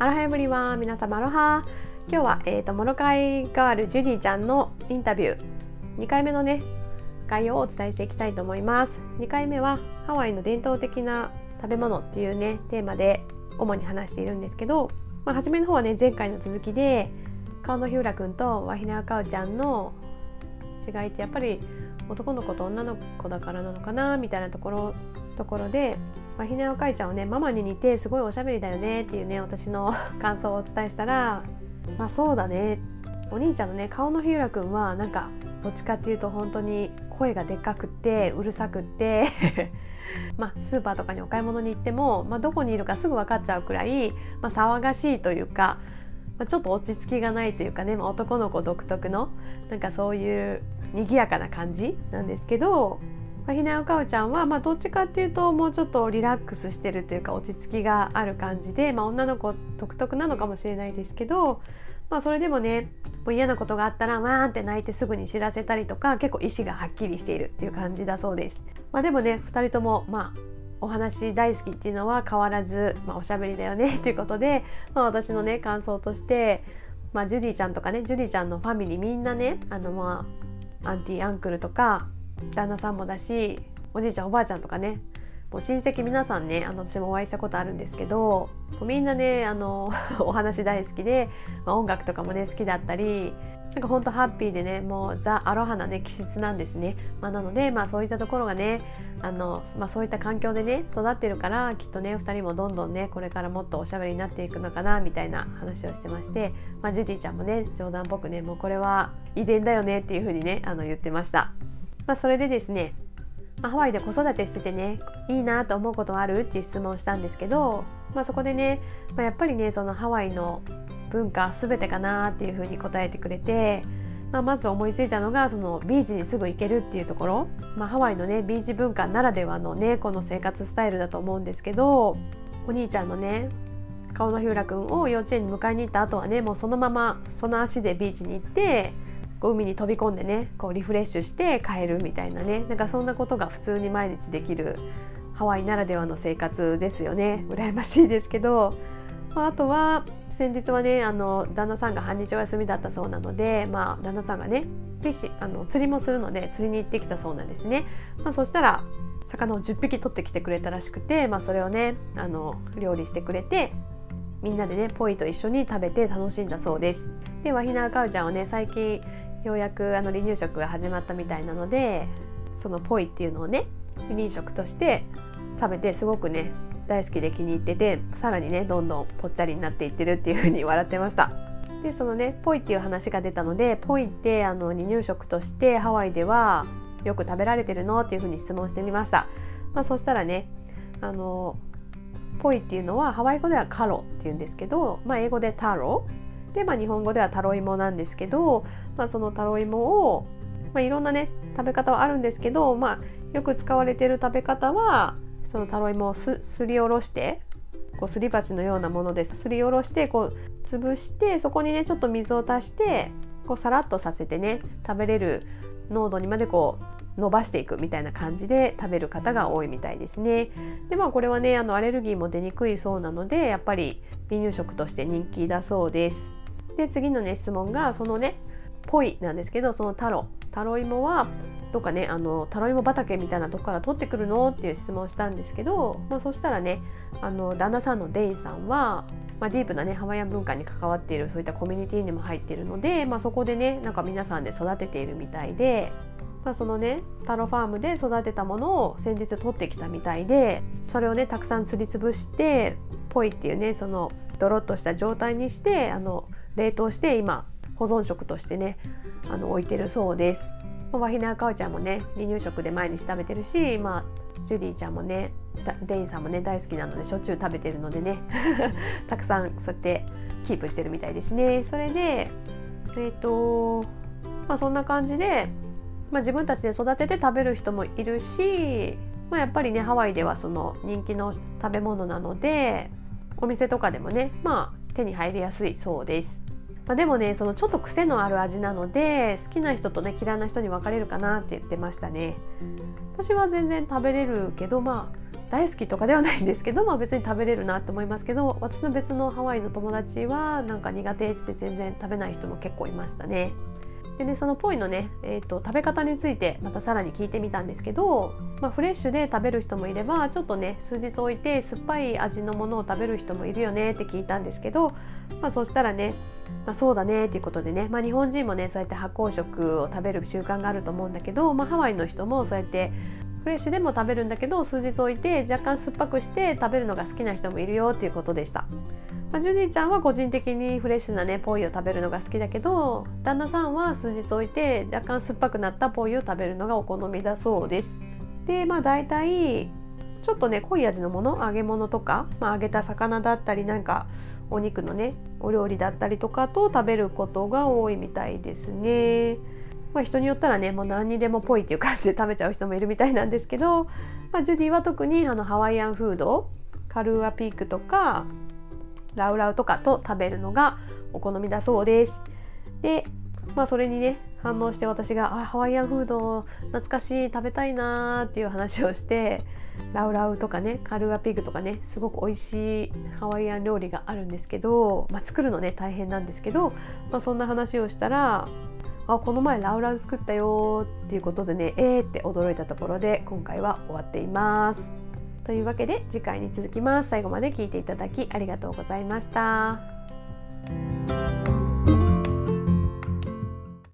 アロハエブリワン皆様アロハ。今日は、えーと、モロカイガールジュディちゃんのインタビュー。2回目のね概要をお伝えしていきたいと思います。2回目はハワイの伝統的な食べ物っていうねテーマで主に話しているんですけど、まあ、初めの方はね前回の続きで顔の日浦くんとワヒナアカウちゃんの違いってやっぱり男の子と女の子だからなのかなみたいなところところでまあ、ひなおかいちゃんはねママに似てすごいおしゃべりだよねっていうね私の 感想をお伝えしたらまあそうだね。お兄ちゃんのね顔の日浦くんはなんかどっちかっていうと本当に声がでっかくってうるさくって まあスーパーとかにお買い物に行っても、まあ、どこにいるかすぐ分かっちゃうくらい、まあ、騒がしいというか、まあ、ちょっと落ち着きがないというかね、まあ、男の子独特のなんかそういう賑やかな感じなんですけど、ひなよかおちゃんは、まあ、どっちかっていうともうちょっとリラックスしてるというか落ち着きがある感じで、まあ、女の子独特なのかもしれないですけど、まあ、それでもねもう嫌なことがあったらわーんって泣いてすぐに知らせたりとか結構意志がはっきりしているっていう感じだそうです。まあ、でもね2人ともまあお話大好きっていうのは変わらず、まあ、おしゃべりだよね っていうことで、まあ、私のね感想として、まあ、ジュディちゃんとかねジュディちゃんのファミリーみんなねあのまあアンティアンクルとか旦那さんもだしおじいちゃんおばあちゃんとかねもう親戚皆さんねあの私もお会いしたことあるんですけどみんなねあの お話大好きで、まあ、音楽とかもね好きだったりなんかほんとハッピーでねもうザ・アロハなね気質なんですね、まあ、なので、まあ、そういったところがねあの、まあ、そういった環境でね育ってるからきっとね2人もどんどんねこれからもっとおしゃべりになっていくのかなみたいな話をしてまして、まあ、ジュディちゃんもね冗談っぽくねもうこれは遺伝だよねっていう風にねあの言ってました。まあ、それでですね、まあ、ハワイで子育てしててねいいなと思うことはある？っていう質問をしたんですけど、まあ、そこでね、まあ、やっぱりねそのハワイの文化全てかなっていうふうに答えてくれて、まあ、まず思いついたのがそのビーチにすぐ行けるっていうところ、まあ、ハワイのねビーチ文化ならではのねこの生活スタイルだと思うんですけどお兄ちゃんのね顔の日浦君を幼稚園に迎えに行った後はねもうそのままその足でビーチに行ってこう海に飛び込んでねこうリフレッシュして帰るみたいなねなんかそんなことが普通に毎日できるハワイならではの生活ですよね羨ましいですけど、まあ、あとは先日はねあの旦那さんが半日お休みだったそうなので、まあ、旦那さんがねフィッシあの釣りもするので釣りに行ってきたそうなんですね。まあ、そしたら魚を10匹取ってきてくれたらしくて、まあ、それをねあの料理してくれてみんなでねポイと一緒に食べて楽しんだそうです。でワヒナーカウちゃんはね最近ようやくあの離乳食が始まったみたいなのでそのポイっていうのをね離乳食として食べてすごくね大好きで気に入っててさらにねどんどんぽっちゃりになっていってるっていう風に笑ってました。でそのねポイっていう話が出たのでポイってあの離乳食としてハワイではよく食べられてるのっていう風に質問してみました。まあ、そしたらねあのポイっていうのはハワイ語ではカロっていうんですけど、まあ、英語でタロで、まあ、日本語ではタロイモなんですけど、まあ、そのタロイモを、まあ、いろんなね食べ方はあるんですけど、まあ、よく使われている食べ方はそのタロイモをすすりおろしてこうすり鉢のようなものですりおろしてこう潰してそこにねちょっと水を足してこうさらっとさせてね食べれる濃度にまでこう伸ばしていくみたいな感じで食べる方が多いみたいですね。でまあこれはねあのアレルギーも出にくいそうなのでやっぱり離乳食として人気だそうです。で次のね質問がそのねぽいなんですけどそのタロ。タロイモはどっかねあのタロイモ畑みたいなとこから取ってくるのっていう質問をしたんですけど、まあ、そしたらねあの旦那さんのデイさんは、まあ、ディープなねハワイアン文化に関わっているそういったコミュニティにも入っているので、まあ、そこでねなんか皆さんで育てているみたいでまあ、そのねタロファームで育てたものを先日取ってきたみたいでそれをねたくさんすりつぶしてポイっていうねそのドロッとした状態にしてあの冷凍して今保存食としてねあの置いてるそうです。ワヒナカオちゃんもね離乳食で毎日食べてるし、まあ、ジュディちゃんもねデインさんもね大好きなのでしょっちゅう食べてるのでね たくさんそうやってキープしてるみたいですね。それでえっ、ー、とまあそんな感じでまあ、自分たちで育てて食べる人もいるし、まあ、やっぱりねハワイではその人気の食べ物なのでお店とかでもねまあ手に入りやすいそうです。まあ、でもねそのちょっと癖のある味なので好きな人とね嫌いな人に分かれるかなって言ってましたね。私は全然食べれるけどまあ大好きとかではないんですけど、まあ、別に食べれるなって思いますけど私の別のハワイの友達はなんか苦手って全然食べない人も結構いましたね。でねそのポイのね、えーと、食べ方についてまたさらに聞いてみたんですけど、まあ、フレッシュで食べる人もいればちょっとね数日置いて酸っぱい味のものを食べる人もいるよねって聞いたんですけど、まあ、そうしたらね、まあ、そうだねっていうことでね、まあ、日本人もねそうやって発酵食を食べる習慣があると思うんだけど、まあ、ハワイの人もそうやってフレッシュでも食べるんだけど数日置いて若干酸っぱくして食べるのが好きな人もいるよっていうことでした。まあ、ジュディちゃんは個人的にフレッシュなねポイを食べるのが好きだけど旦那さんは数日置いて若干酸っぱくなったポイを食べるのがお好みだそうです。でまあ大体ちょっとね濃い味のもの揚げ物とか、まあ、揚げた魚だったりなんかお肉のねお料理だったりとかと食べることが多いみたいですね。まあ、人によったらねもう何にでもぽいっていう感じで食べちゃう人もいるみたいなんですけど、まあ、ジュディは特にあのハワイアンフードカルーアピークとかラウラウとかと食べるのがお好みだそうです。でまあそれにね反応して私が「あハワイアンフード懐かしい食べたいな」っていう話をしてラウラウとかねカルーアピグとかねすごく美味しいハワイアン料理があるんですけど、まあ、作るのね大変なんですけど、まあ、そんな話をしたら「あこの前ラウラウ作ったよ」っていうことでねえーって驚いたところで今回は終わっています。というわけで次回に続きます最後まで聞いていただきありがとうございました。